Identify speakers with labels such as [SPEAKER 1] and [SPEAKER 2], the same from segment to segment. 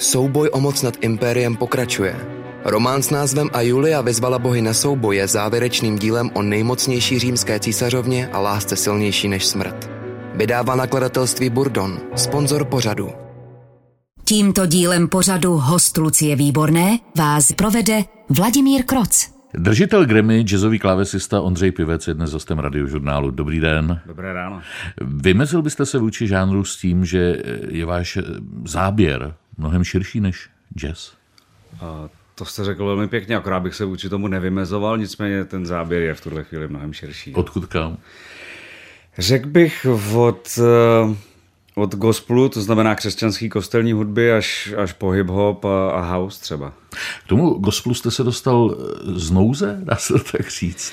[SPEAKER 1] Souboj o moc nad impériem pokračuje. Román s názvem A Julia vyzvala bohy na souboj je závěrečným dílem o nejmocnější římské císařovně a lásce silnější než smrt. Vydává nakladatelství Burdon, sponzor pořadu.
[SPEAKER 2] Tímto dílem pořadu host Lucie Výborné vás provede Vladimír Kroc.
[SPEAKER 3] Držitel Grammy, jazzový klávesista Ondřej Pivec je dnes hostem radiožurnálu. Dobrý den.
[SPEAKER 4] Dobré ráno.
[SPEAKER 3] Vymezil byste se vůči žánru s tím, že je váš záběr mnohem širší než jazz?
[SPEAKER 4] A to jste řekl velmi pěkně, akorát bych se vůči tomu nevymezoval, nicméně ten záběr je v tuhle chvíli mnohem širší.
[SPEAKER 3] Odkud kam?
[SPEAKER 4] Řekl bych od, eh, od gospelu, to znamená křesťanský kostelní hudby, až, až po hip-hop a, a house třeba.
[SPEAKER 3] K tomu gospelu jste se dostal z nouze, dá se to tak říct?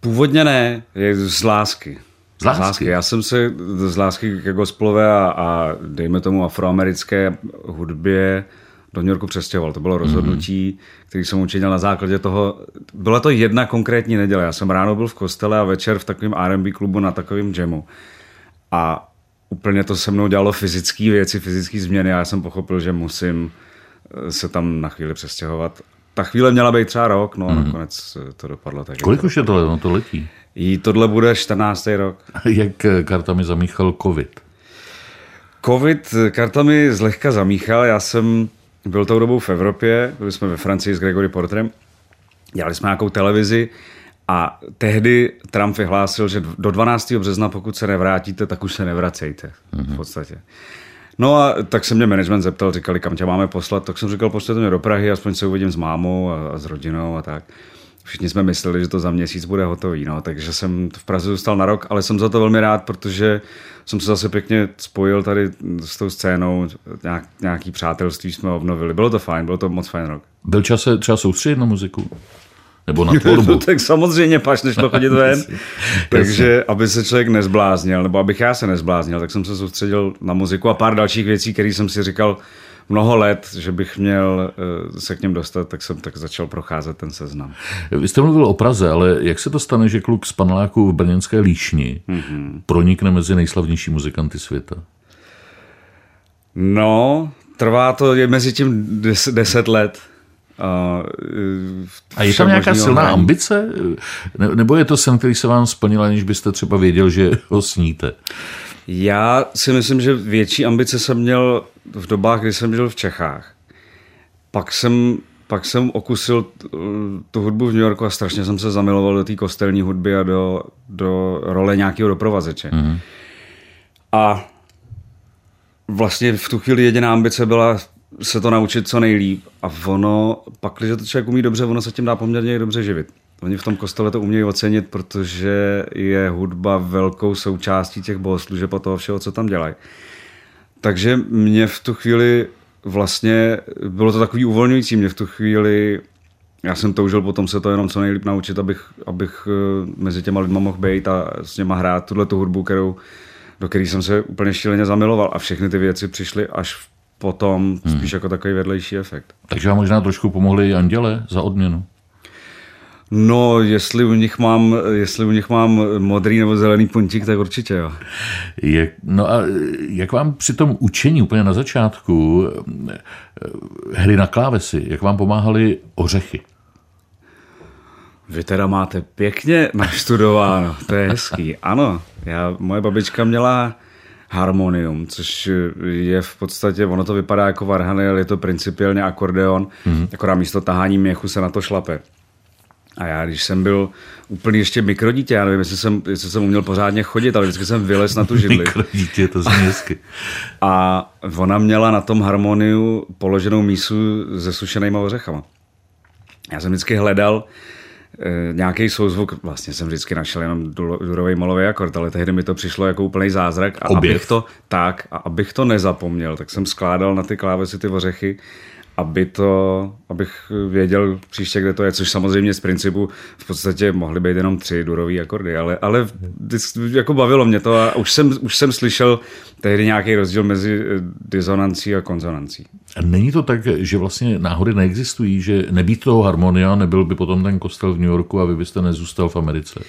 [SPEAKER 4] Původně ne, je z lásky.
[SPEAKER 3] Z lásky? Z lásky.
[SPEAKER 4] Já jsem se z lásky ke gospelové a, a dejme tomu afroamerické hudbě do New Yorku přestěhoval. To bylo rozhodnutí, mm. který jsem učinil na základě toho. Byla to jedna konkrétní neděle. Já jsem ráno byl v kostele a večer v takovém R&B klubu na takovém jamu. A úplně to se mnou dělalo fyzické věci, fyzické změny a já jsem pochopil, že musím eh, se tam na chvíli přestěhovat. Ta chvíle měla být třeba rok, no a mm. nakonec to dopadlo tak.
[SPEAKER 3] Kolik už je to, no to letí?
[SPEAKER 4] Jí tohle bude 14. rok.
[SPEAKER 3] Jak eh, kartami zamíchal covid?
[SPEAKER 4] Covid kartami zlehka zamíchal. Já jsem byl tou dobou v Evropě, byli jsme ve Francii s Gregory Porterem, dělali jsme nějakou televizi a tehdy Trump vyhlásil, že do 12. března, pokud se nevrátíte, tak už se nevracejte v podstatě. No a tak se mě management zeptal, říkali, kam tě máme poslat, tak jsem říkal, pošlete mě do Prahy, aspoň se uvidím s mámou a, a s rodinou a tak. Všichni jsme mysleli, že to za měsíc bude hotový, no, takže jsem v Praze zůstal na rok, ale jsem za to velmi rád, protože jsem se zase pěkně spojil tady s tou scénou, nějak, nějaký přátelství jsme obnovili. Bylo to fajn, bylo to moc fajn rok.
[SPEAKER 3] Byl čas se třeba soustředit na muziku? Nebo na tvorbu?
[SPEAKER 4] tak samozřejmě paš, než to chodit ven. Takže aby se člověk nezbláznil, nebo abych já se nezbláznil, tak jsem se soustředil na muziku a pár dalších věcí, které jsem si říkal, mnoho let, že bych měl eh, se k něm dostat, tak jsem tak začal procházet ten seznam.
[SPEAKER 3] Vy jste mluvil o Praze, ale jak se to stane, že kluk z paneláku v brněnské Líšni mm-hmm. pronikne mezi nejslavnější muzikanty světa?
[SPEAKER 4] No, trvá to, je mezi tím deset, deset let. A,
[SPEAKER 3] a je tam nějaká silná hraní. ambice? Nebo je to sen, který se vám splnil, aniž byste třeba věděl, že ho sníte?
[SPEAKER 4] Já si myslím, že větší ambice jsem měl v dobách, kdy jsem žil v Čechách. Pak jsem, pak jsem okusil tu hudbu v New Yorku a strašně jsem se zamiloval do té kostelní hudby a do, do role nějakého doprovazeče. Mm. A vlastně v tu chvíli jediná ambice byla se to naučit co nejlíp. A ono, pak, když to člověk umí dobře, ono se tím dá poměrně dobře živit. Oni v tom kostele to umějí ocenit, protože je hudba velkou součástí těch bohoslužeb a toho všeho, co tam dělají. Takže mě v tu chvíli vlastně, bylo to takový uvolňující, mě v tu chvíli, já jsem toužil potom se to jenom co nejlíp naučit, abych, abych eh, mezi těma lidma mohl být a s něma hrát tuhle tu hudbu, kterou, do které jsem se úplně šíleně zamiloval a všechny ty věci přišly až potom, hmm. spíš jako takový vedlejší efekt.
[SPEAKER 3] Takže vám možná trošku pomohli i anděle za odměnu?
[SPEAKER 4] No, jestli u nich mám, jestli u nich mám modrý nebo zelený puntík, tak určitě jo.
[SPEAKER 3] Je, no a jak vám při tom učení úplně na začátku eh, hry na klávesy, jak vám pomáhaly ořechy?
[SPEAKER 4] Vy teda máte pěkně naštudováno, to je hezký. Ano, já, moje babička měla harmonium, což je v podstatě, ono to vypadá jako varhany, ale je to principiálně akordeon, mm-hmm. akorát místo tahání měchu se na to šlape. A já, když jsem byl úplně ještě mikrodítě, já nevím, jestli jsem, jestli jsem uměl pořádně chodit, ale vždycky jsem vylez na tu židli.
[SPEAKER 3] mikrodítě, to zní hezky.
[SPEAKER 4] A ona měla na tom harmoniu položenou mísu se sušenýma ořechama. Já jsem vždycky hledal e, nějaký souzvuk, vlastně jsem vždycky našel jenom durový molový akord, ale tehdy mi to přišlo jako úplný zázrak. A
[SPEAKER 3] Objev.
[SPEAKER 4] abych to, tak, a abych to nezapomněl, tak jsem skládal na ty klávesy ty ořechy aby to, abych věděl příště, kde to je, což samozřejmě z principu v podstatě mohly být jenom tři durový akordy, ale, ale jako bavilo mě to a už jsem, už jsem slyšel tehdy nějaký rozdíl mezi eh, disonancí a konzonancí.
[SPEAKER 3] A není to tak, že vlastně náhody neexistují, že nebýt toho harmonia, nebyl by potom ten kostel v New Yorku a vy byste nezůstal v Americe?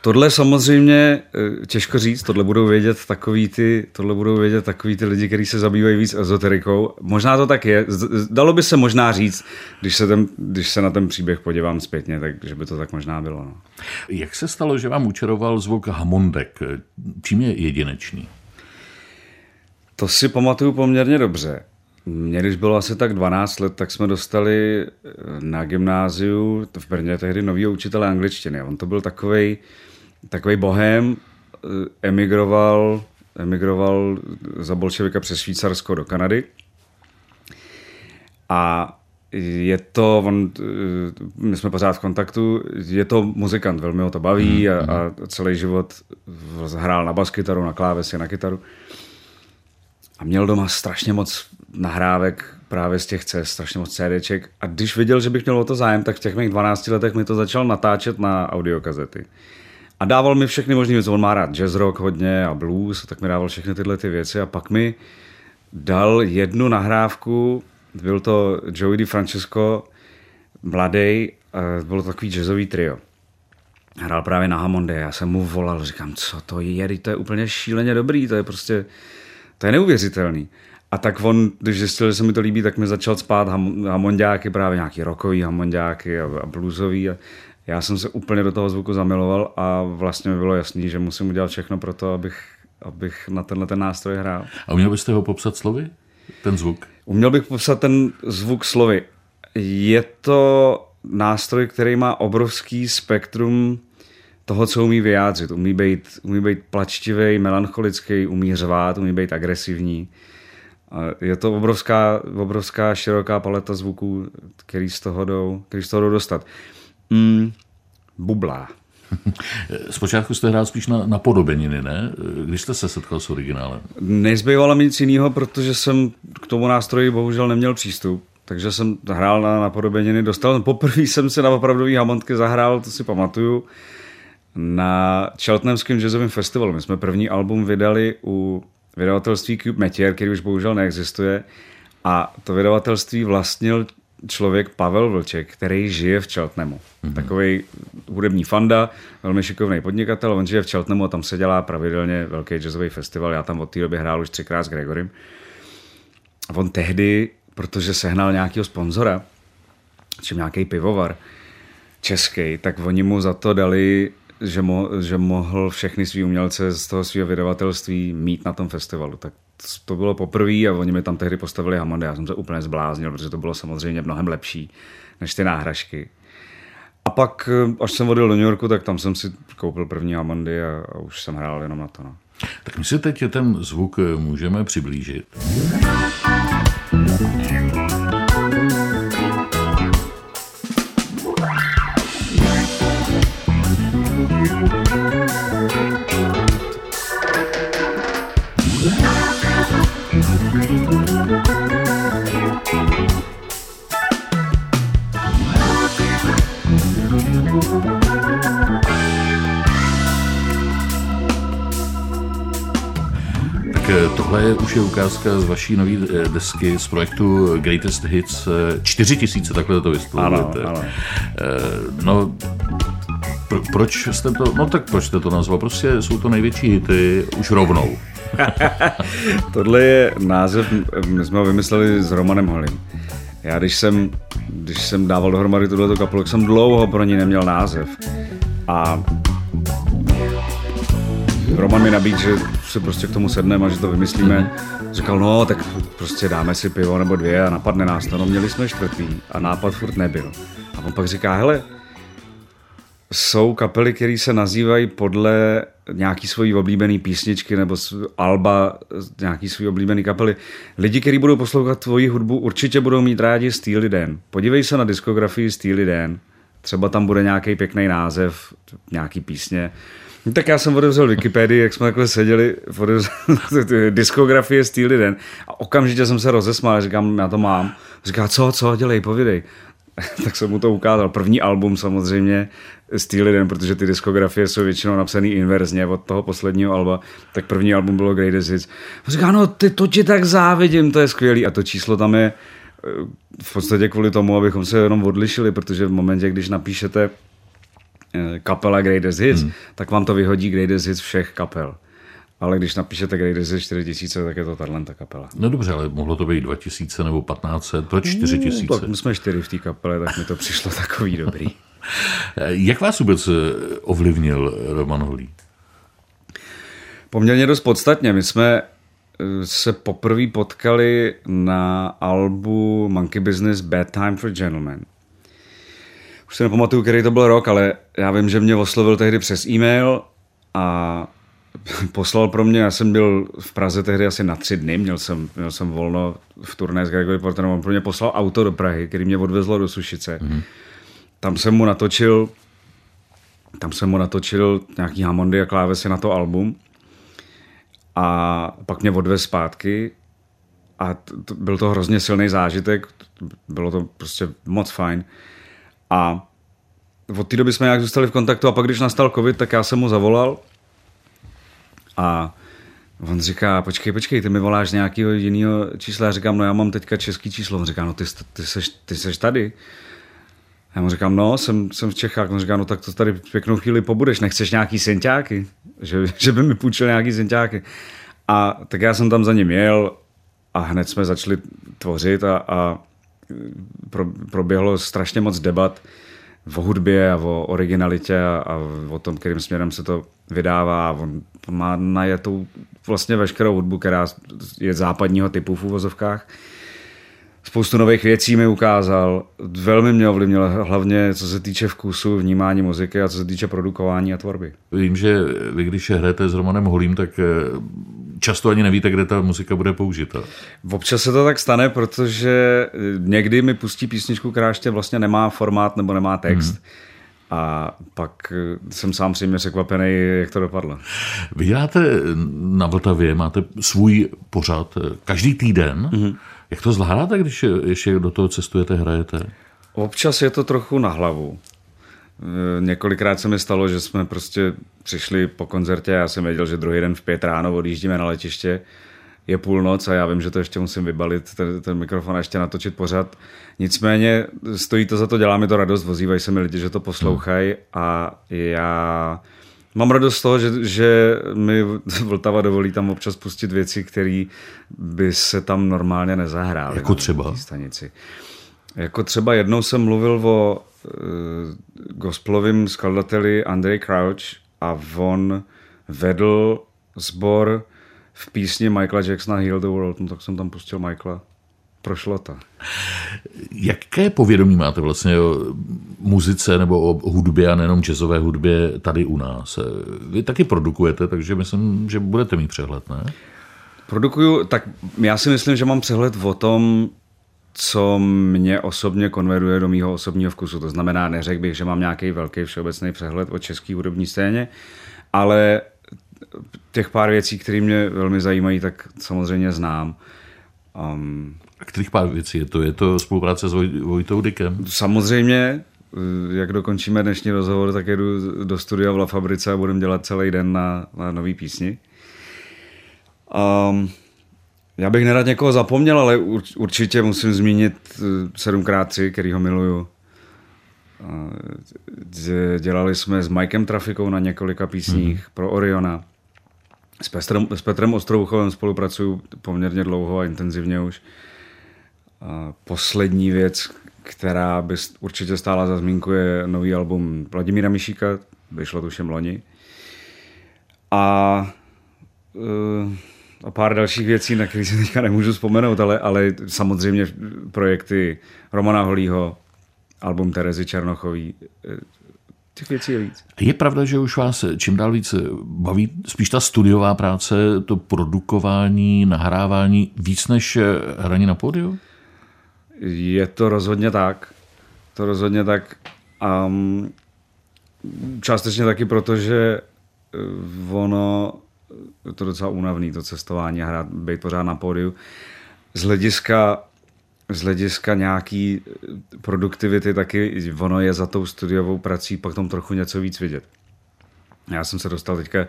[SPEAKER 4] Tohle samozřejmě eh, těžko říct, tohle budou vědět takový ty, tohle budou vědět takový ty lidi, kteří se zabývají víc ezoterikou. Možná to tak je. Dalo by se možná říct, když se, ten, když se na ten příběh podívám zpětně, tak že by to tak možná bylo. No.
[SPEAKER 3] Jak se stalo, že vám učaroval zvuk Hammondek? Čím je jedinečný?
[SPEAKER 4] To si pamatuju poměrně dobře. Mně, když bylo asi tak 12 let, tak jsme dostali eh, na gymnáziu v Brně tehdy nový učitele angličtiny. On to byl takový takový bohem, eh, emigroval, emigroval za bolševika přes Švýcarsko do Kanady. A je to, on, eh, my jsme pořád v kontaktu, je to muzikant, velmi ho to baví a, a celý život hrál na baskytaru, na klávesi, na kytaru. A měl doma strašně moc nahrávek právě z těch cest, strašně moc CDček. A když viděl, že bych měl o to zájem, tak v těch mých 12 letech mi to začal natáčet na audiokazety. A dával mi všechny možné věci. On má rád jazz rock hodně a blues, tak mi dával všechny tyhle ty věci. A pak mi dal jednu nahrávku, byl to Joey DiFrancesco, mladý, bylo to takový jazzový trio. Hrál právě na Hammonde, já jsem mu volal, říkám, co to je, to je úplně šíleně dobrý, to je prostě, to je neuvěřitelný. A tak on, když zjistil, že se mi to líbí, tak mi začal spát ham, hamondiáky, právě nějaký rokový hamondiáky a, a bluesový. A já jsem se úplně do toho zvuku zamiloval a vlastně mi bylo jasný, že musím udělat všechno pro to, abych, abych na tenhle ten nástroj hrál.
[SPEAKER 3] A uměl byste ho popsat slovy? Ten zvuk?
[SPEAKER 4] Uměl bych popsat ten zvuk slovy. Je to nástroj, který má obrovský spektrum toho, co umí vyjádřit. Umí být, umí být plačtivý, melancholický, umí řvát, umí být agresivní. Je to obrovská, obrovská široká paleta zvuků, který z toho jdou, který z toho jdou dostat. Mm, bublá.
[SPEAKER 3] Zpočátku jste hrál spíš na, na podobeniny, ne? Když jste se setkal s originálem?
[SPEAKER 4] Nezbývalo mi nic jiného, protože jsem k tomu nástroji bohužel neměl přístup. Takže jsem hrál na, na podobeniny, dostal. Poprvé jsem se na opravdový hamontky zahrál, to si pamatuju, na Cheltenhamském jazzovém festivalu. My jsme první album vydali u vydavatelství Cube Metier, který už bohužel neexistuje. A to vydavatelství vlastnil člověk Pavel Vlček, který žije v Cheltenhamu. Mm-hmm. Takový hudební fanda, velmi šikovný podnikatel, on žije v Cheltenhamu a tam se dělá pravidelně velký jazzový festival. Já tam od té doby hrál už třikrát s Gregorem. A on tehdy, protože sehnal nějakého sponzora, čím nějaký pivovar český, tak oni mu za to dali že, mo, že mohl všechny svý umělce z toho svého vydavatelství mít na tom festivalu. Tak to bylo poprvé a oni mi tam tehdy postavili Hamondy. Já jsem se úplně zbláznil, protože to bylo samozřejmě mnohem lepší než ty náhražky. A pak, až jsem odjel do New Yorku, tak tam jsem si koupil první Hamondy a, a už jsem hrál jenom na to. No.
[SPEAKER 3] Tak my si teď ten zvuk můžeme přiblížit. Je ukázka z vaší nové eh, desky z projektu Greatest Hits. 4000, takhle to vyslovujete.
[SPEAKER 4] Ano, ano.
[SPEAKER 3] Eh, no, pro, proč jste to, no tak proč jste to nazval? Prostě jsou to největší hity už rovnou.
[SPEAKER 4] Tohle je název, my jsme ho vymysleli s Romanem Holím. Já když jsem, když jsem dával dohromady tuhle kapelu, tak jsem dlouho pro ní neměl název. A Roman mi nabídl, že se prostě k tomu sedneme a že to vymyslíme. Říkal, no, tak prostě dáme si pivo nebo dvě a napadne nás to. No, měli jsme čtvrtý a nápad furt nebyl. A on pak říká, hele, jsou kapely, které se nazývají podle nějaký svojí oblíbený písničky nebo alba nějaký svůj oblíbený kapely. Lidi, kteří budou poslouchat tvoji hudbu, určitě budou mít rádi Steely Dan. Podívej se na diskografii Steely Dan. Třeba tam bude nějaký pěkný název, nějaký písně. No, tak já jsem odevřel Wikipedii, jak jsme takhle seděli, diskografie Steely Dan a okamžitě jsem se rozesmál, říkám, já to mám. Říká, co, co, dělej, povídej. tak jsem mu to ukázal. První album samozřejmě Steely Dan, protože ty diskografie jsou většinou napsané inverzně od toho posledního alba, tak první album bylo Greatest Hits. A říká, no ty to ti tak závidím, to je skvělý. A to číslo tam je eh, v podstatě kvůli tomu, abychom se jenom odlišili, protože v momentě, když napíšete kapela Greatest Hits, hmm. tak vám to vyhodí Greatest Hits všech kapel. Ale když napíšete Greatest Hits 4000, tak je to tahle ta kapela.
[SPEAKER 3] No dobře, ale mohlo to být 2000 nebo 1500, proč 4000?
[SPEAKER 4] No, tak my jsme čtyři v té kapele, tak mi to přišlo takový dobrý.
[SPEAKER 3] Jak vás vůbec ovlivnil Roman Holý?
[SPEAKER 4] Poměrně dost podstatně. My jsme se poprvé potkali na albu Monkey Business Bad Time for Gentlemen. Už si nepamatuju, který to byl rok, ale já vím, že mě oslovil tehdy přes e-mail a poslal pro mě, já jsem byl v Praze tehdy asi na tři dny, měl jsem, měl jsem volno v turné s Gregory Porterem, on pro mě poslal auto do Prahy, který mě odvezlo do Sušice. Mm-hmm. Tam jsem mu natočil tam jsem mu natočil nějaký Hammondy a klávesy na to album a pak mě odvez zpátky a t- t- byl to hrozně silný zážitek, bylo to prostě moc fajn. A od té doby jsme nějak zůstali v kontaktu a pak, když nastal covid, tak já jsem mu zavolal a on říká, počkej, počkej, ty mi voláš nějakého jiného čísla. Já říkám, no já mám teďka český číslo. On říká, no ty, ty, seš, ty seš tady. Já mu říkám, no, jsem, jsem v Čechách. On říká, no tak to tady pěknou chvíli pobudeš, nechceš nějaký senťáky? Že, že by mi půjčil nějaký senťáky. A tak já jsem tam za ním jel a hned jsme začali tvořit a, a proběhlo strašně moc debat o hudbě a o originalitě a, o tom, kterým směrem se to vydává. On má najetou vlastně veškerou hudbu, která je západního typu v uvozovkách spoustu nových věcí mi ukázal. Velmi mě ovlivnil, hlavně co se týče vkusu, vnímání muziky a co se týče produkování a tvorby.
[SPEAKER 3] Vím, že vy, když hrajete s Romanem Holím, tak eh, často ani nevíte, kde ta muzika bude použita.
[SPEAKER 4] Občas se to tak stane, protože někdy mi pustí písničku, která ještě vlastně nemá formát nebo nemá text. Hmm. A pak eh, jsem sám si mě překvapený, jak to dopadlo.
[SPEAKER 3] Vy děláte na Vltavě, máte svůj pořad eh, každý týden. Mm-hmm jak to zvládáte, když ještě do toho cestujete, hrajete?
[SPEAKER 4] Občas je to trochu na hlavu. E, několikrát se mi stalo, že jsme prostě přišli po koncertě a já jsem věděl, že druhý den v pět ráno odjíždíme na letiště, je půlnoc a já vím, že to ještě musím vybalit, ten, ten mikrofon a ještě natočit pořád. Nicméně stojí to za to, dělá mi to radost, vozívají se mi lidi, že to poslouchají a já Mám radost z toho, že, že mi Vltava dovolí tam občas pustit věci, které by se tam normálně nezahrály.
[SPEAKER 3] Jako třeba?
[SPEAKER 4] Stanici. Jako třeba jednou jsem mluvil o uh, gospelovým skladateli Andrej Crouch a on vedl sbor v písni Michaela Jacksona Heal the World, no tak jsem tam pustil Michaela prošlo to.
[SPEAKER 3] Jaké povědomí máte vlastně o muzice nebo o hudbě a nejenom jazzové hudbě tady u nás? Vy taky produkujete, takže myslím, že budete mít přehled, ne?
[SPEAKER 4] Produkuju, tak já si myslím, že mám přehled o tom, co mě osobně konveruje do mýho osobního vkusu. To znamená, neřekl bych, že mám nějaký velký všeobecný přehled o české hudební scéně, ale těch pár věcí, které mě velmi zajímají, tak samozřejmě znám.
[SPEAKER 3] Um, kterých pár věcí je to? Je to spolupráce s Vojtou Dykem?
[SPEAKER 4] Samozřejmě, jak dokončíme dnešní rozhovor, tak jedu do studia v La Fabrice a budeme dělat celý den na, na nový písni. Um, já bych nerad někoho zapomněl, ale určitě musím zmínit 7x3, který ho miluju. Dělali jsme s Mikem Trafikou na několika písních hmm. pro Oriona. S Petrem, s Petrem Ostrouchovem spolupracuju poměrně dlouho a intenzivně už. A poslední věc, která by určitě stála za zmínku, je nový album Vladimíra Mišíka, vyšlo tuším loni. A, eh, a pár dalších věcí, na které si teďka nemůžu vzpomenout, ale, ale samozřejmě projekty Romana Holího, album Terezy Černochový, eh, těch věcí je víc.
[SPEAKER 3] Je pravda, že už vás čím dál víc baví spíš ta studiová práce, to produkování, nahrávání víc než hraní na pódiu?
[SPEAKER 4] Je to rozhodně tak. To rozhodně tak. Um, částečně taky proto, že eh, ono je to docela únavný, to cestování a hrát, být pořád na pódiu. Z hlediska, z hlediska nějaký eh, produktivity taky ono je za tou studiovou prací pak tom trochu něco víc vidět. Já jsem se dostal teďka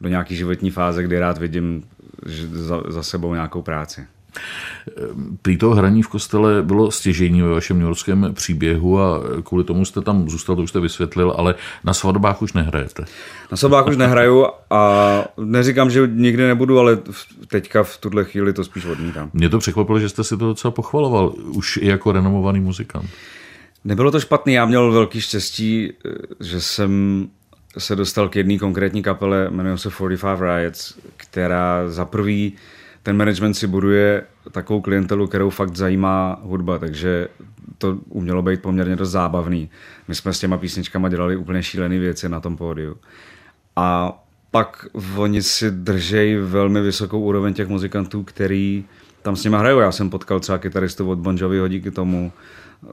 [SPEAKER 4] do nějaký životní fáze, kdy rád vidím za, za sebou nějakou práci.
[SPEAKER 3] Prý to hraní v kostele bylo stěžení ve vašem newyorském příběhu a kvůli tomu jste tam zůstal, to už jste vysvětlil, ale na svatbách už nehrajete.
[SPEAKER 4] Na svatbách už nehraju a neříkám, že nikdy nebudu, ale teďka v tuhle chvíli to spíš odmítám.
[SPEAKER 3] Mě to překvapilo, že jste si to docela pochvaloval, už i jako renomovaný muzikant.
[SPEAKER 4] Nebylo to špatný, já měl velký štěstí, že jsem se dostal k jedné konkrétní kapele, jmenuje se 45 Riots, která za prvý ten management si buduje takovou klientelu, kterou fakt zajímá hudba, takže to umělo být poměrně dost zábavný. My jsme s těma písničkama dělali úplně šílené věci na tom pódiu. A pak oni si držejí velmi vysokou úroveň těch muzikantů, který tam s nimi hrajou. Já jsem potkal třeba kytaristu od Bon Joviho díky tomu,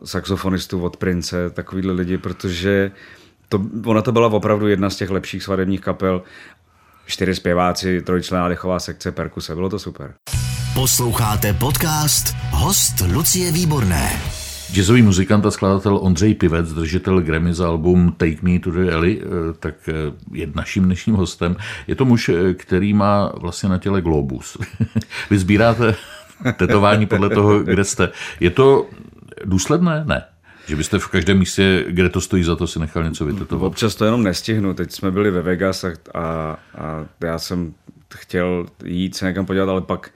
[SPEAKER 4] saxofonistu od Prince, takovýhle lidi, protože to, ona to byla opravdu jedna z těch lepších svadebních kapel. Čtyři zpěváci, trojčlená dechová sekce, perkuse, bylo to super.
[SPEAKER 5] Posloucháte podcast Host Lucie Výborné.
[SPEAKER 3] Jazzový muzikant a skladatel Ondřej Pivec, držitel Grammy za album Take Me to the Alley, eh, tak eh, je naším dnešním hostem. Je to muž, eh, který má vlastně na těle globus. Vy sbíráte tetování podle toho, kde jste. Je to důsledné? Ne. Že byste v každém místě, kde to stojí za to, si nechal něco vytetovat?
[SPEAKER 4] Občas to jenom nestihnu. Teď jsme byli ve Vegas a, a, a já jsem chtěl jít se někam podívat, ale pak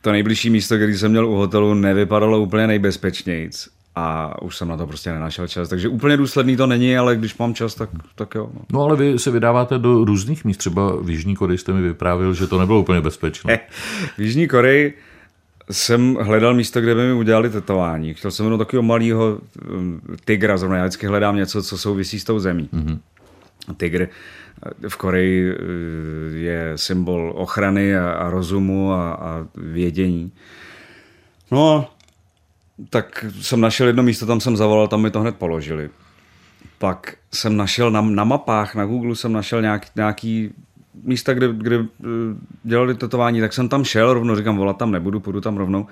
[SPEAKER 4] to nejbližší místo, kde jsem měl u hotelu, nevypadalo úplně nejbezpečnějc a už jsem na to prostě nenašel čas. Takže úplně důsledný to není, ale když mám čas, tak, tak jo. No.
[SPEAKER 3] no ale vy se vydáváte do různých míst. Třeba v Jižní Koreji jste mi vyprávil, že to nebylo úplně bezpečné.
[SPEAKER 4] v Jižní Koreji jsem hledal místo, kde by mi udělali tetování. Chtěl jsem jenom takového malého um, tygra, zrovna já vždycky hledám něco, co souvisí s tou zemí. Mm-hmm. Tygr uh, v Koreji uh, je symbol ochrany a, a rozumu a, a vědění. No a tak jsem našel jedno místo, tam jsem zavolal, tam mi to hned položili. Pak jsem našel na, na mapách, na Google jsem našel nějaký, nějaký místa, kde, kde eh, dělali tetování, tak jsem tam šel rovnou, říkám, volat tam nebudu, půjdu tam rovnou.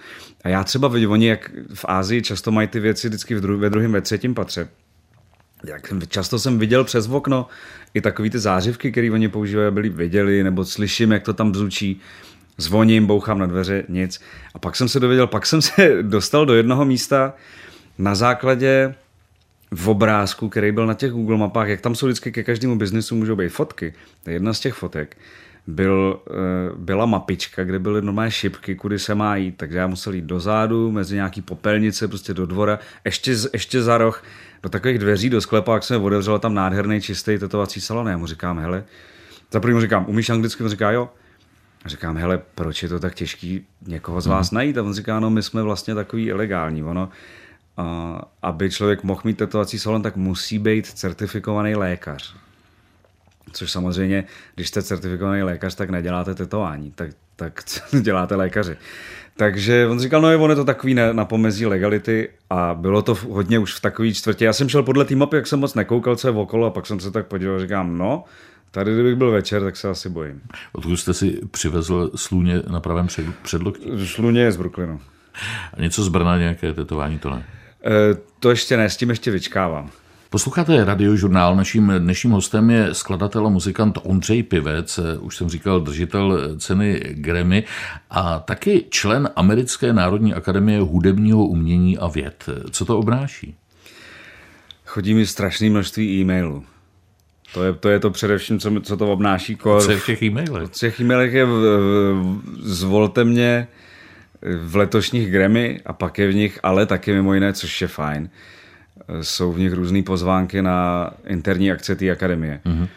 [SPEAKER 4] A já třeba vidím, oni jak v Ázii často mají ty věci vždycky v dru- ve druhém, ve třetím patře. Jak často jsem viděl přes okno i takový ty zářivky, které oni používají, byli viděli, nebo slyším, jak to tam bzučí. Zvoním, bouchám na dveře, nic. A pak jsem se dověděl, pak jsem se dostal do jednoho místa na základě v obrázku, který byl na těch Google mapách, jak tam jsou vždycky ke každému biznesu můžou být fotky. Jedna z těch fotek byl, eh, byla mapička, kde byly normální šipky, kudy se má jít, takže já musel jít dozadu, mezi nějaký popelnice, prostě do dvora, ještě, ještě za roh, do takových dveří, do sklepa, jak jsem otevřel tam nádherný čistý tetovací salon. Já mu říkám, hele, za první mu říkám, umíš anglicky? On říká, jo. A říkám, hele, proč je to tak těžký někoho z vás mhm. najít? A on říká, no my jsme vlastně takový ilegální. Ono, a aby člověk mohl mít tetovací salon, tak musí být certifikovaný lékař. Což samozřejmě, když jste certifikovaný lékař, tak neděláte tetování, tak, tak děláte lékaři. Takže on říkal, no je, on je to takový na, na pomezí legality a bylo to hodně už v takový čtvrtě. Já jsem šel podle té mapy, jak jsem moc nekoukal, co je okolo a pak jsem se tak podíval, říkám, no, Tady, kdybych byl večer, tak se asi bojím.
[SPEAKER 3] Odkud jste si přivezl sluně na pravém předloktí?
[SPEAKER 4] Sluně je z Brooklynu.
[SPEAKER 3] A něco z Brna, nějaké tetování, to ne?
[SPEAKER 4] Eh, to ještě ne, s tím ještě vyčkávám.
[SPEAKER 3] Posloucháte radiožurnál. Naším dnešním hostem je skladatel a muzikant Ondřej Pivec, eh, už jsem říkal držitel ceny Grammy a taky člen Americké národní akademie hudebního umění a věd. Co to obnáší?
[SPEAKER 4] Chodí mi strašné množství e-mailů. To je, to je to především, co, co to obnáší.
[SPEAKER 3] Co je v těch e-mailech?
[SPEAKER 4] V těch e-mailech je zvolte mě, v letošních Grammy a pak je v nich, ale taky mimo jiné, což je fajn, jsou v nich různé pozvánky na interní akce té akademie. Mm-hmm.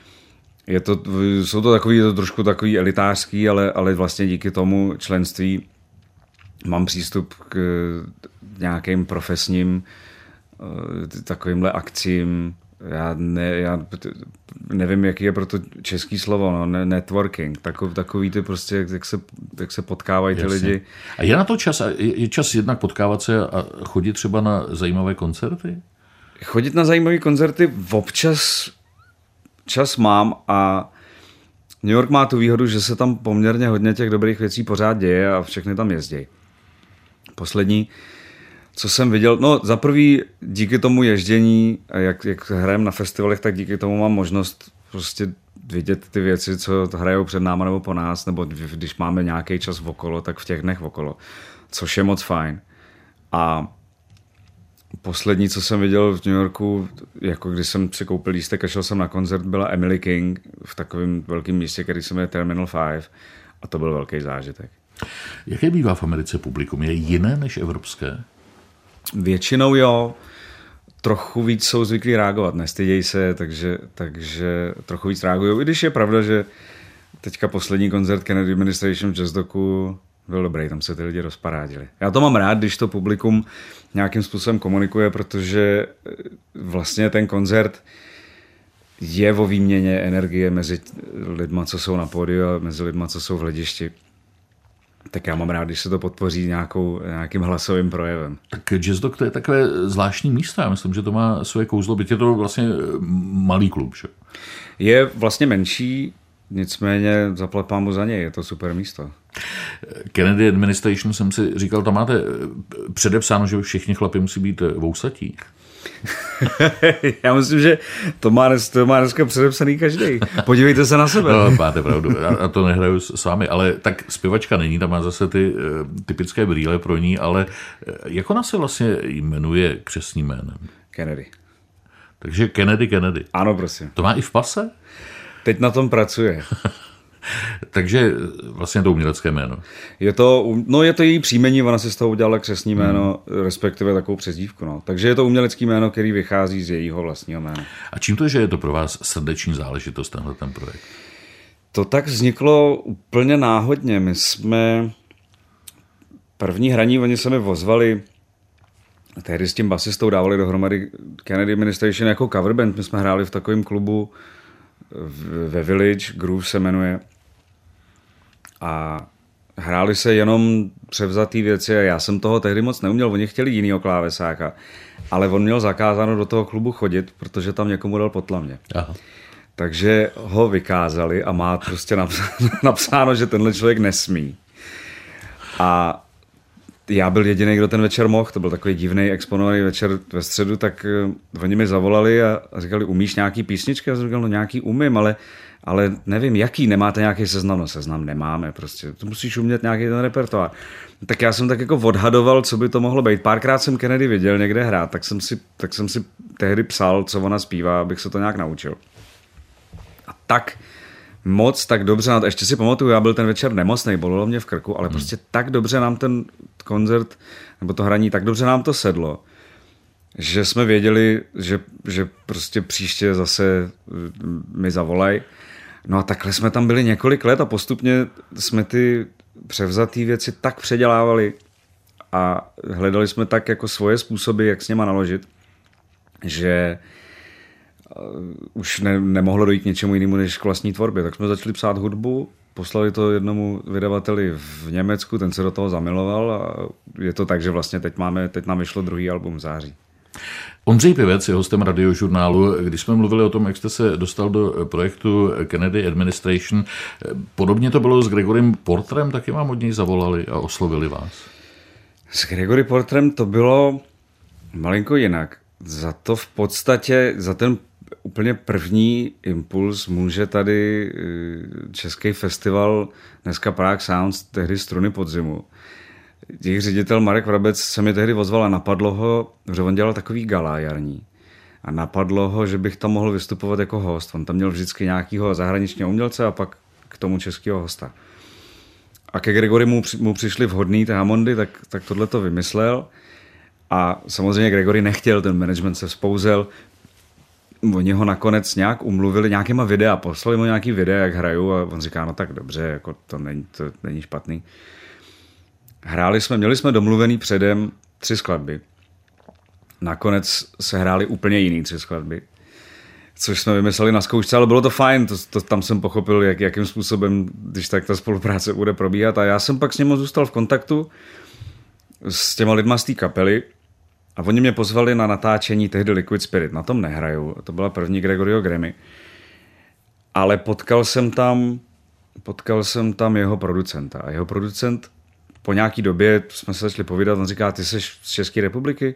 [SPEAKER 4] Je to, jsou to takový, je to trošku takový elitářský, ale, ale vlastně díky tomu členství mám přístup k nějakým profesním eh, takovýmhle akcím, já, ne, já nevím, jaký je pro to český slovo, no, networking, takový, takový ty prostě, jak se, jak se potkávají ty Jasně. lidi.
[SPEAKER 3] A je na to čas, je čas jednak potkávat se a chodit třeba na zajímavé koncerty?
[SPEAKER 4] Chodit na zajímavé koncerty občas čas mám a New York má tu výhodu, že se tam poměrně hodně těch dobrých věcí pořád děje a všechny tam jezdí. Poslední co jsem viděl, no za prvý díky tomu ježdění, jak, jak hrajeme na festivalech, tak díky tomu mám možnost prostě vidět ty věci, co hrajou před náma nebo po nás, nebo když máme nějaký čas okolo, tak v těch dnech okolo. což je moc fajn. A poslední, co jsem viděl v New Yorku, jako když jsem si koupil lístek a šel jsem na koncert, byla Emily King v takovém velkém místě, který se jmenuje Terminal 5 a to byl velký zážitek.
[SPEAKER 3] Jaké bývá v Americe publikum? Je jiné než evropské?
[SPEAKER 4] Většinou jo. Trochu víc jsou zvyklí reagovat, nestydějí se, takže, takže trochu víc reagují. I když je pravda, že teďka poslední koncert Kennedy Administration v Jazzdoku byl dobrý, tam se ty lidi rozparádili. Já to mám rád, když to publikum nějakým způsobem komunikuje, protože eh, vlastně ten koncert je o výměně energie mezi lidma, co jsou na pódiu a mezi lidma, co jsou v hledišti. Tak já mám rád, když se to podpoří nějakou, nějakým hlasovým projevem.
[SPEAKER 3] Tak Jazzdog to je takové zvláštní místo. Já myslím, že to má svoje kouzlo, byť je to vlastně malý klub. Že?
[SPEAKER 4] Je vlastně menší, nicméně zaplepám mu za něj, je to super místo.
[SPEAKER 3] Kennedy Administration jsem si říkal, tam máte předepsáno, že všichni chlapi musí být vousatí.
[SPEAKER 4] Já myslím, že to má, to má dneska předepsaný každý. Podívejte se na sebe.
[SPEAKER 3] No, máte pravdu. A to nehraju s vámi. Ale tak zpěvačka není, tam má zase ty eh, typické brýle pro ní, ale eh, jak ona se vlastně jmenuje křesním jménem?
[SPEAKER 4] Kennedy.
[SPEAKER 3] Takže Kennedy, Kennedy.
[SPEAKER 4] Ano, prosím.
[SPEAKER 3] To má i v pase?
[SPEAKER 4] Teď na tom pracuje.
[SPEAKER 3] Takže vlastně to umělecké jméno.
[SPEAKER 4] Je to, no je to její příjmení, ona si z toho udělala křesní hmm. jméno, hmm. respektive takovou přezdívku. No. Takže je to umělecké jméno, který vychází z jejího vlastního jména.
[SPEAKER 3] A čím to, že je to pro vás srdeční záležitost, tenhle ten projekt?
[SPEAKER 4] To tak vzniklo úplně náhodně. My jsme první hraní, oni se mi vozvali tehdy s tím basistou dávali dohromady Kennedy Administration jako coverband. My jsme hráli v takovém klubu ve Village, Groove se jmenuje. A hráli se jenom převzatý věci a já jsem toho tehdy moc neuměl. Oni chtěli jinýho klávesáka, ale on měl zakázáno do toho klubu chodit, protože tam někomu dal potlamě. Aha. Takže ho vykázali a má prostě napsáno, napsáno, že tenhle člověk nesmí. A já byl jediný, kdo ten večer mohl, to byl takový divný exponovaný večer ve středu, tak uh, oni mi zavolali a, a říkali, umíš nějaký písničky? Já jsem říkal, no nějaký umím, ale, ale nevím, jaký, nemáte nějaký seznam? No seznam nemáme, prostě, to musíš umět nějaký ten repertoár. Tak já jsem tak jako odhadoval, co by to mohlo být. Párkrát jsem Kennedy viděl někde hrát, tak jsem si, tak jsem si tehdy psal, co ona zpívá, abych se to nějak naučil. A tak moc tak dobře, ještě si pamatuju, já byl ten večer nemocný, bolelo mě v krku, ale hmm. prostě tak dobře nám ten koncert, nebo to hraní, tak dobře nám to sedlo, že jsme věděli, že, že prostě příště zase mi zavolaj. No a takhle jsme tam byli několik let a postupně jsme ty převzatý věci tak předělávali a hledali jsme tak jako svoje způsoby, jak s něma naložit, že Uh, už ne, nemohlo dojít k něčemu jinému než k vlastní tvorbě. Tak jsme začali psát hudbu, poslali to jednomu vydavateli v Německu, ten se do toho zamiloval a je to tak, že vlastně teď, máme, teď nám vyšlo druhý album v září.
[SPEAKER 3] Ondřej Pivec je hostem radiožurnálu. Když jsme mluvili o tom, jak jste se dostal do projektu Kennedy Administration, podobně to bylo s Gregorem Portrem, taky vám od něj zavolali a oslovili vás.
[SPEAKER 4] S Gregory Portrem to bylo malinko jinak. Za to v podstatě, za ten úplně první impuls může tady eh, Český festival, dneska Prague Sounds, tehdy Struny podzimu. Jejich ředitel Marek Vrabec se mi tehdy ozval a napadlo ho, že on dělal takový gala jarní. A napadlo ho, že bych tam mohl vystupovat jako host. On tam měl vždycky nějakého zahraničního umělce a pak k tomu českého hosta. A ke Gregory mu, mu přišli vhodný ty Hammondy, tak, tak tohle to vymyslel. A samozřejmě Gregory nechtěl, ten management se vzpouzel, oni ho nakonec nějak umluvili nějakýma videa, poslali mu nějaký videa, jak hrajou a on říká, no tak dobře, jako to není, to není špatný. Hráli jsme, měli jsme domluvený předem tři skladby. Nakonec se hráli úplně jiný tři skladby, což jsme vymysleli na zkoušce, ale bylo to fajn, to, to tam jsem pochopil, jak, jakým způsobem, když tak ta spolupráce bude probíhat a já jsem pak s ním zůstal v kontaktu s těma lidma z té kapely a oni mě pozvali na natáčení tehdy Liquid Spirit. Na tom nehraju, to byla první Gregorio Grammy. Ale potkal jsem tam, potkal jsem tam jeho producenta. A jeho producent po nějaký době jsme se začali povídat, on říká, ty jsi z České republiky?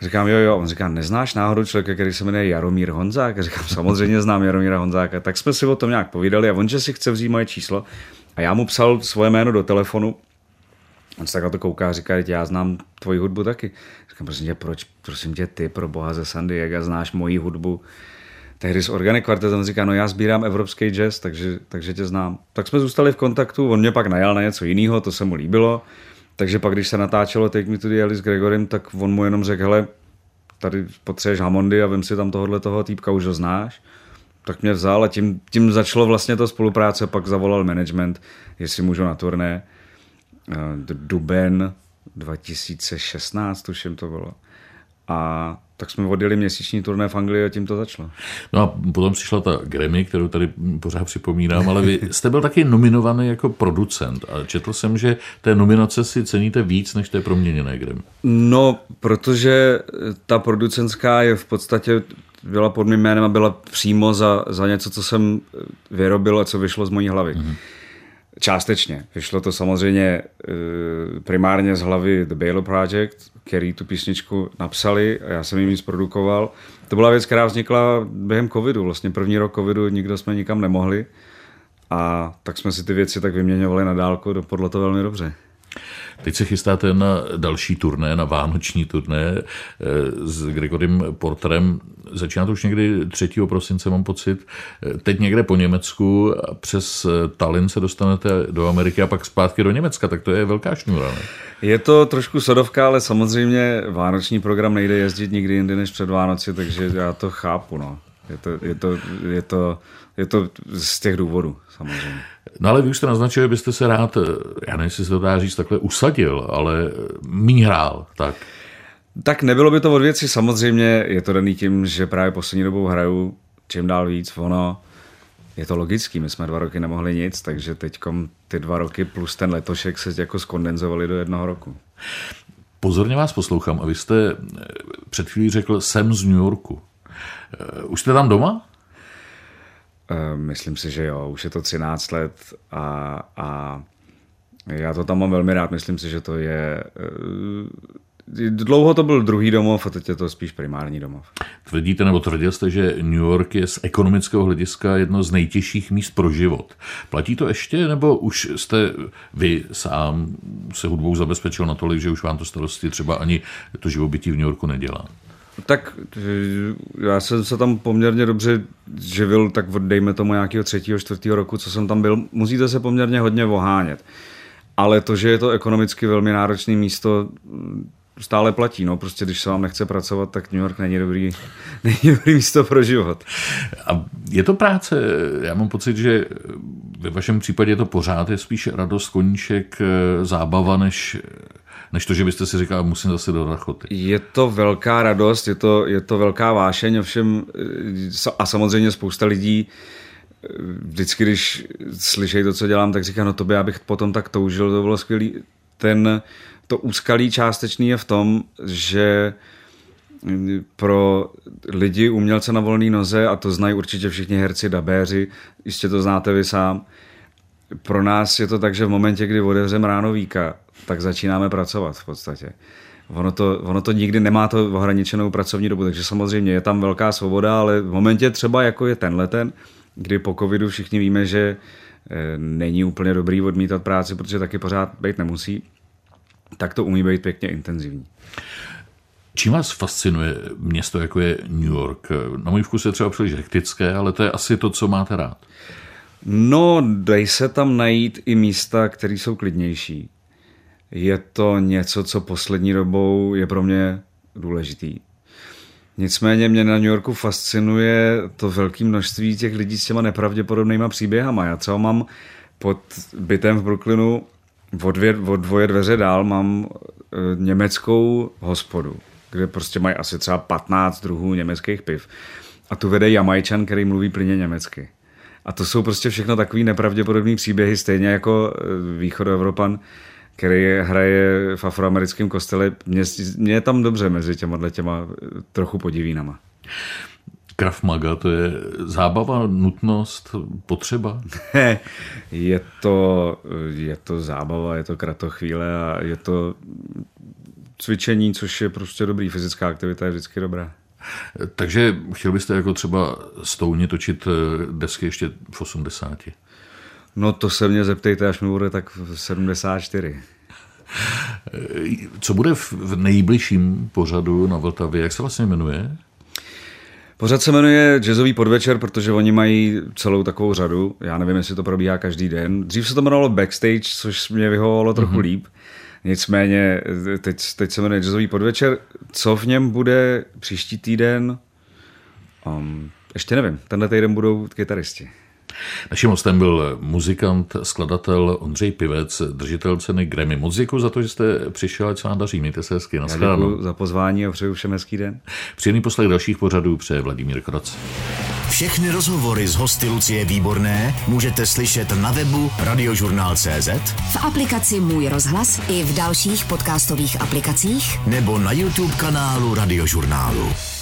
[SPEAKER 4] Říkám, jo, jo. On říká, neznáš náhodou člověka, který se jmenuje Jaromír Honzák? Říkám, samozřejmě znám Jaromíra Honzáka. Tak jsme si o tom nějak povídali a on, že si chce vzít moje číslo. A já mu psal svoje jméno do telefonu On se tak na to kouká a říká, já znám tvoji hudbu taky. Říkám, prosím tě, proč, prosím tě, ty pro boha ze Sandy, jak znáš moji hudbu? Tehdy s Organic Quartetem říká, no já sbírám evropský jazz, takže, takže tě znám. Tak jsme zůstali v kontaktu, on mě pak najal na něco jiného, to se mu líbilo. Takže pak, když se natáčelo Take Me to the Alice Gregorem, tak on mu jenom řekl, hele, tady potřebuješ Hamondy a vím si tam tohohle toho týpka, už ho znáš. Tak mě vzal a tím, tím začalo vlastně to spolupráce, pak zavolal management, jestli můžu na turné. Eh, duben 2016, tuším to bylo. A tak jsme odjeli měsíční turné v Anglii a tím to začalo.
[SPEAKER 3] No a potom přišla ta Grammy, kterou tady pořád připomínám, ale vy jste byl taky nominovaný jako producent a četl jsem, že té nominace si ceníte víc než té proměněné Grammy.
[SPEAKER 4] No, protože ta producentská je v podstatě byla pod mým jménem a byla přímo za, za něco, co jsem vyrobil a co vyšlo z mojí hlavy. Mm-hmm. Částečně. Vyšlo to samozřejmě eh, primárně z hlavy The Baylor Project, který tu písničku napsali a já jsem jim ji zprodukoval. To byla věc, která vznikla během covidu. Vlastně první rok covidu nikdo jsme nikam nemohli a tak jsme si ty věci tak vyměňovali na dálku, dopadlo to velmi dobře.
[SPEAKER 3] Teď se chystáte na další turné, na vánoční turné eh, s Gregorem Porterem. Začíná to už někdy 3. prosince, mám pocit. Eh, teď někde po Německu přes eh, Tallinn se dostanete do Ameriky a pak zpátky do Německa, tak to je velká šňůra. Ne?
[SPEAKER 4] Je to trošku sodovka, ale samozřejmě vánoční program nejde jezdit nikdy jindy než před Vánoci, takže já to chápu. No. Je, to, je, to, je, to, je to z těch důvodů, samozřejmě.
[SPEAKER 3] No ale vy už jste naznačil, že byste se rád, já nevím, jestli se to dá říct, takhle usadil, ale míň hrál, tak.
[SPEAKER 4] Tak nebylo by to od věci, samozřejmě je to daný tím, že právě poslední dobou hraju čím dál víc, ono, je to logický, my jsme dva roky nemohli nic, takže teď ty dva roky plus ten letošek se jako skondenzovali do jednoho roku.
[SPEAKER 3] Pozorně vás poslouchám a vy jste před chvílí řekl, jsem z New Yorku. Už jste tam doma?
[SPEAKER 4] Eh, myslím si, že jo, už je to 13 let a, a já to tam mám velmi rád. Myslím si, že to je... Eh, dlouho to byl druhý domov a teď je to spíš primární domov.
[SPEAKER 3] Tvrdíte nebo tvrdil jste, že New York je z ekonomického hlediska jedno z nejtěžších míst pro život. Platí to ještě, nebo už jste vy sám se hudbou zabezpečil natolik, že už vám to starosti třeba ani to živobytí v New Yorku nedělá?
[SPEAKER 4] Tak já jsem se tam poměrně dobře živil, tak dejme tomu nějakého třetího, čtvrtého roku, co jsem tam byl. Musíte se poměrně hodně vohánět. Ale to, že je to ekonomicky velmi náročné místo, stále platí. No, prostě když se vám nechce pracovat, tak New York není dobrý, není dobrý místo pro život.
[SPEAKER 3] A je to práce, já mám pocit, že ve vašem případě to pořád je spíš radost, koníček, zábava, než než to, že byste si říkal, musím zase do rachoty.
[SPEAKER 4] Je to velká radost, je to, je to velká vášeň, ovšem eh, a samozřejmě spousta lidí eh, vždycky, když slyšejí to, co dělám, tak říká, no to by já bych potom tak toužil, to bylo skvělý. Ten, to úskalí částečný je v tom, že eh, pro lidi umělce na volné noze, a to znají určitě všichni herci, dabéři, jistě to znáte vy sám, pro nás je to tak, že v momentě, kdy otevřeme ráno víka, tak začínáme pracovat v podstatě. Ono to, ono to nikdy nemá to ohraničenou pracovní dobu, takže samozřejmě je tam velká svoboda, ale v momentě třeba jako je tenhle ten, kdy po covidu všichni víme, že eh, není úplně dobrý odmítat práci, protože taky pořád být nemusí, tak to umí být pěkně intenzivní.
[SPEAKER 3] Čím vás fascinuje město, jako je New York? Na můj vkus je třeba příliš hektické, ale to je asi to, co máte rád.
[SPEAKER 4] No, dej se tam najít i místa, které jsou klidnější. Je to něco, co poslední dobou je pro mě důležitý. Nicméně mě na New Yorku fascinuje to velké množství těch lidí s těma nepravděpodobnýma příběhama. Já třeba mám pod bytem v Brooklynu o, dvě, o dvoje dveře dál mám e, německou hospodu, kde prostě mají asi třeba 15 druhů německých piv. A tu vede Jamajčan, který mluví plyně německy. A to jsou prostě všechno takový nepravděpodobný příběhy, stejně jako e, východoevropan, který hraje v afroamerickém kostele. Mě, mě je tam dobře mezi těma, těma e, trochu podivínama.
[SPEAKER 3] Krav Maga, to je zábava, nutnost, potřeba?
[SPEAKER 4] je, to, je to zábava, je to kratochvíle a je to cvičení, což je prostě dobrý. Fyzická aktivita je vždycky dobrá.
[SPEAKER 3] Takže chtěl byste jako třeba stouně točit eh, desky ještě v 80?
[SPEAKER 4] No to se mě zeptejte, až mi bude tak v 74.
[SPEAKER 3] Co bude v nejbližším pořadu na Vltavě? Jak se vlastně jmenuje?
[SPEAKER 4] Pořad se jmenuje Jazzový podvečer, protože oni mají celou takovou řadu. Já nevím, jestli to probíhá každý den. Dřív se to jmenovalo Backstage, což mě vyhovovalo trochu mm-hmm. líp. Nicméně teď, teď se jmenuje Jazzový podvečer. Co v něm bude příští týden? Um, ještě nevím. Tenhle týden budou kytaristi.
[SPEAKER 3] Naším hostem byl muzikant, skladatel Ondřej Pivec, držitel ceny Grammy. Moc děkuji za to, že jste přišel, ať se vám daří. Mějte se hezky.
[SPEAKER 4] Děkuji za pozvání a přeju všem hezký den.
[SPEAKER 3] Příjemný poslech dalších pořadů přeje Vladimír Kroc.
[SPEAKER 5] Všechny rozhovory z hosty Lucie Výborné můžete slyšet na webu radiožurnál.cz
[SPEAKER 2] v aplikaci Můj rozhlas i v dalších podcastových aplikacích
[SPEAKER 5] nebo na YouTube kanálu Radiožurnálu.